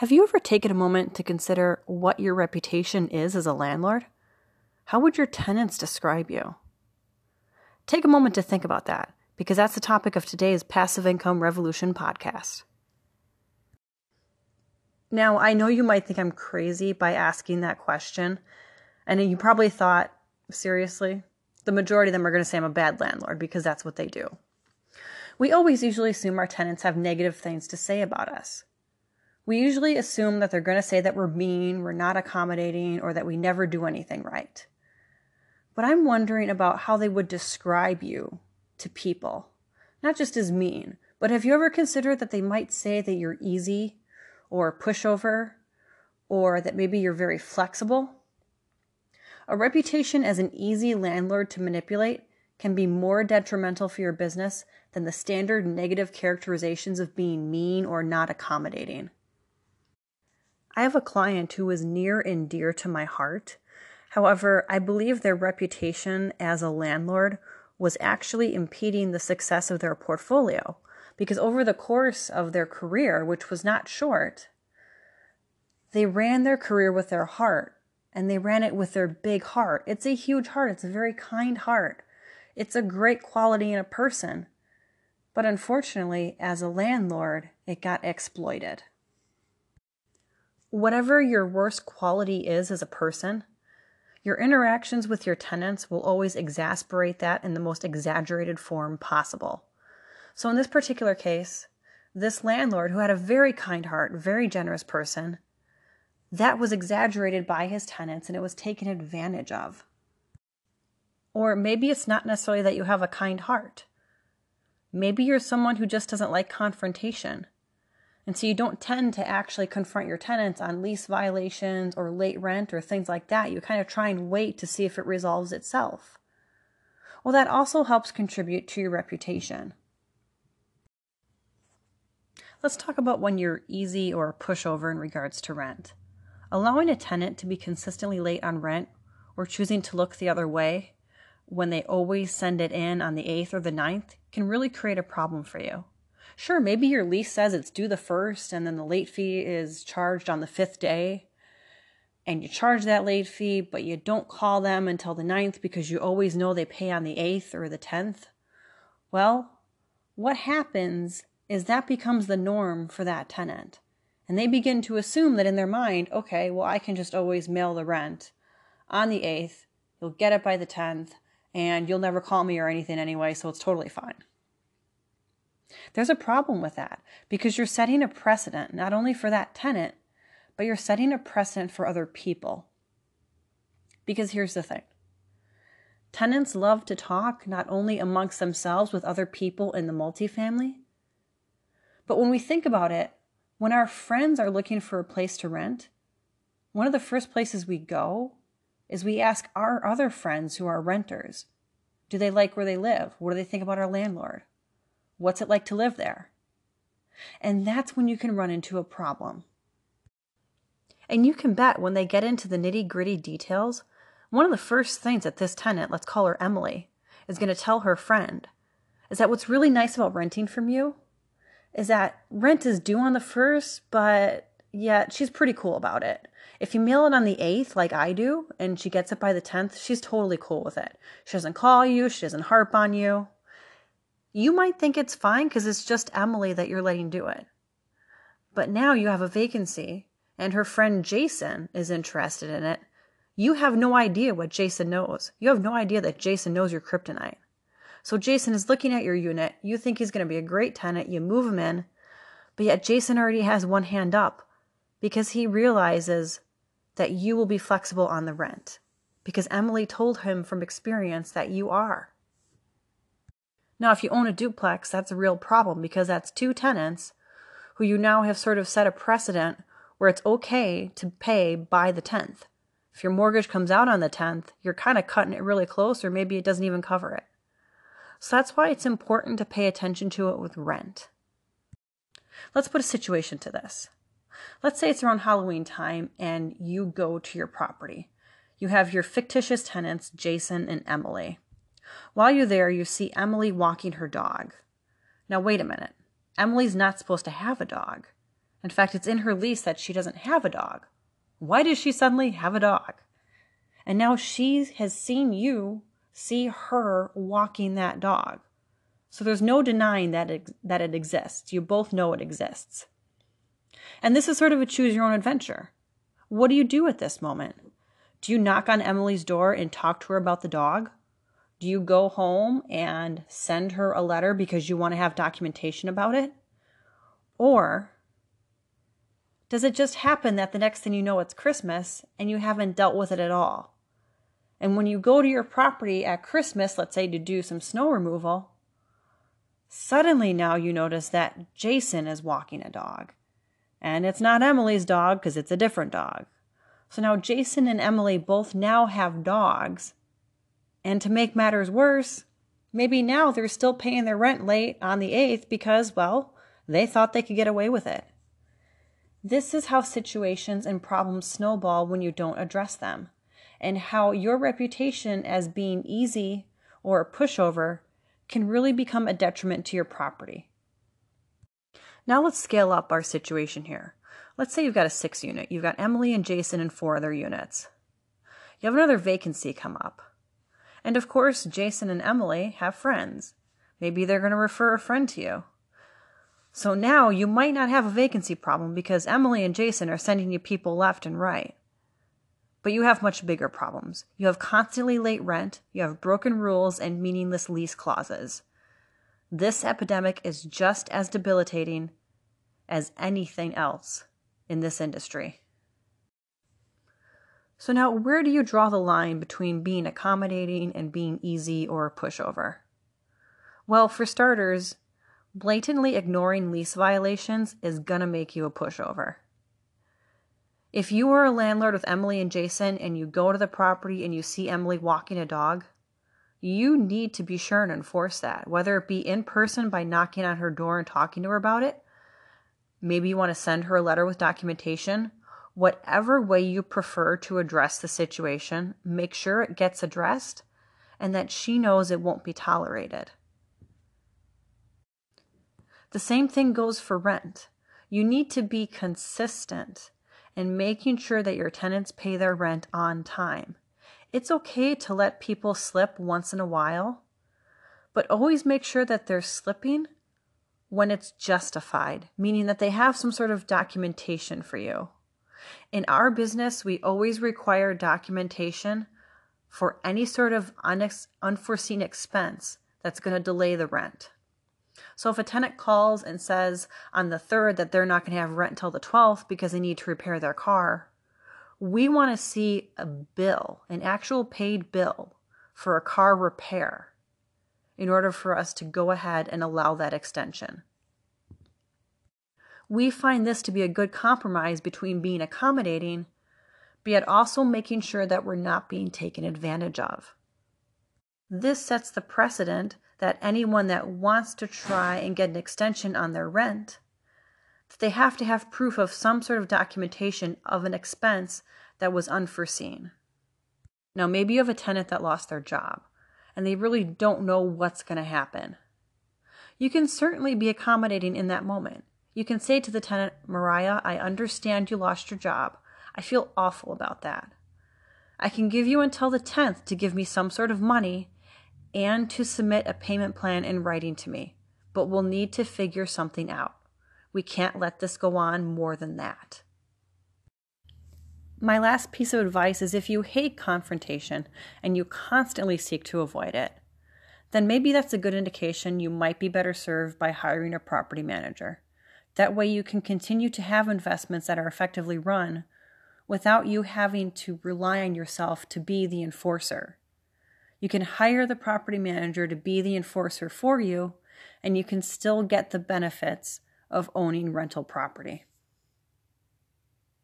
Have you ever taken a moment to consider what your reputation is as a landlord? How would your tenants describe you? Take a moment to think about that, because that's the topic of today's Passive Income Revolution podcast. Now, I know you might think I'm crazy by asking that question, and you probably thought, seriously? The majority of them are going to say I'm a bad landlord because that's what they do. We always usually assume our tenants have negative things to say about us. We usually assume that they're going to say that we're mean, we're not accommodating, or that we never do anything right. But I'm wondering about how they would describe you to people, not just as mean, but have you ever considered that they might say that you're easy or pushover, or that maybe you're very flexible? A reputation as an easy landlord to manipulate can be more detrimental for your business than the standard negative characterizations of being mean or not accommodating. I have a client who is near and dear to my heart. However, I believe their reputation as a landlord was actually impeding the success of their portfolio because over the course of their career, which was not short, they ran their career with their heart and they ran it with their big heart. It's a huge heart, it's a very kind heart. It's a great quality in a person. But unfortunately, as a landlord, it got exploited whatever your worst quality is as a person, your interactions with your tenants will always exasperate that in the most exaggerated form possible. So, in this particular case, this landlord, who had a very kind heart, very generous person, that was exaggerated by his tenants and it was taken advantage of. Or maybe it's not necessarily that you have a kind heart. Maybe you're someone who just doesn't like confrontation. And so you don't tend to actually confront your tenants on lease violations or late rent or things like that. You kind of try and wait to see if it resolves itself. Well, that also helps contribute to your reputation. Let's talk about when you're easy or pushover in regards to rent. Allowing a tenant to be consistently late on rent or choosing to look the other way when they always send it in on the 8th or the 9th can really create a problem for you. Sure, maybe your lease says it's due the first and then the late fee is charged on the fifth day. And you charge that late fee, but you don't call them until the ninth because you always know they pay on the 8th or the 10th. Well, what happens is that becomes the norm for that tenant. And they begin to assume that in their mind, okay, well, I can just always mail the rent on the 8th. You'll get it by the 10th, and you'll never call me or anything anyway, so it's totally fine. There's a problem with that because you're setting a precedent not only for that tenant, but you're setting a precedent for other people. Because here's the thing tenants love to talk not only amongst themselves with other people in the multifamily, but when we think about it, when our friends are looking for a place to rent, one of the first places we go is we ask our other friends who are renters do they like where they live? What do they think about our landlord? What's it like to live there? And that's when you can run into a problem. And you can bet when they get into the nitty gritty details, one of the first things that this tenant, let's call her Emily, is going to tell her friend is that what's really nice about renting from you is that rent is due on the first, but yet she's pretty cool about it. If you mail it on the 8th, like I do, and she gets it by the 10th, she's totally cool with it. She doesn't call you, she doesn't harp on you. You might think it's fine because it's just Emily that you're letting do it. But now you have a vacancy and her friend Jason is interested in it. You have no idea what Jason knows. You have no idea that Jason knows your kryptonite. So Jason is looking at your unit. You think he's going to be a great tenant. You move him in. But yet Jason already has one hand up because he realizes that you will be flexible on the rent. Because Emily told him from experience that you are. Now, if you own a duplex, that's a real problem because that's two tenants who you now have sort of set a precedent where it's okay to pay by the 10th. If your mortgage comes out on the 10th, you're kind of cutting it really close, or maybe it doesn't even cover it. So that's why it's important to pay attention to it with rent. Let's put a situation to this. Let's say it's around Halloween time and you go to your property. You have your fictitious tenants, Jason and Emily. While you're there, you see Emily walking her dog. Now, wait a minute. Emily's not supposed to have a dog. In fact, it's in her lease that she doesn't have a dog. Why does she suddenly have a dog? And now she has seen you see her walking that dog. So there's no denying that it, that it exists. You both know it exists. And this is sort of a choose your own adventure. What do you do at this moment? Do you knock on Emily's door and talk to her about the dog? Do you go home and send her a letter because you want to have documentation about it? Or does it just happen that the next thing you know it's Christmas and you haven't dealt with it at all? And when you go to your property at Christmas, let's say to do some snow removal, suddenly now you notice that Jason is walking a dog. And it's not Emily's dog because it's a different dog. So now Jason and Emily both now have dogs. And to make matters worse, maybe now they're still paying their rent late on the 8th because, well, they thought they could get away with it. This is how situations and problems snowball when you don't address them, and how your reputation as being easy or a pushover can really become a detriment to your property. Now let's scale up our situation here. Let's say you've got a six unit. You've got Emily and Jason and four other units. You have another vacancy come up. And of course, Jason and Emily have friends. Maybe they're going to refer a friend to you. So now you might not have a vacancy problem because Emily and Jason are sending you people left and right. But you have much bigger problems. You have constantly late rent, you have broken rules, and meaningless lease clauses. This epidemic is just as debilitating as anything else in this industry. So, now where do you draw the line between being accommodating and being easy or a pushover? Well, for starters, blatantly ignoring lease violations is to make you a pushover. If you are a landlord with Emily and Jason and you go to the property and you see Emily walking a dog, you need to be sure and enforce that, whether it be in person by knocking on her door and talking to her about it. Maybe you want to send her a letter with documentation. Whatever way you prefer to address the situation, make sure it gets addressed and that she knows it won't be tolerated. The same thing goes for rent. You need to be consistent in making sure that your tenants pay their rent on time. It's okay to let people slip once in a while, but always make sure that they're slipping when it's justified, meaning that they have some sort of documentation for you. In our business, we always require documentation for any sort of unforeseen expense that's going to delay the rent. So if a tenant calls and says on the 3rd that they're not going to have rent until the 12th because they need to repair their car, we want to see a bill, an actual paid bill for a car repair in order for us to go ahead and allow that extension. We find this to be a good compromise between being accommodating, but yet also making sure that we're not being taken advantage of. This sets the precedent that anyone that wants to try and get an extension on their rent that they have to have proof of some sort of documentation of an expense that was unforeseen. Now, maybe you have a tenant that lost their job and they really don't know what's going to happen. You can certainly be accommodating in that moment. You can say to the tenant, Mariah, I understand you lost your job. I feel awful about that. I can give you until the 10th to give me some sort of money and to submit a payment plan in writing to me, but we'll need to figure something out. We can't let this go on more than that. My last piece of advice is if you hate confrontation and you constantly seek to avoid it, then maybe that's a good indication you might be better served by hiring a property manager. That way, you can continue to have investments that are effectively run without you having to rely on yourself to be the enforcer. You can hire the property manager to be the enforcer for you, and you can still get the benefits of owning rental property.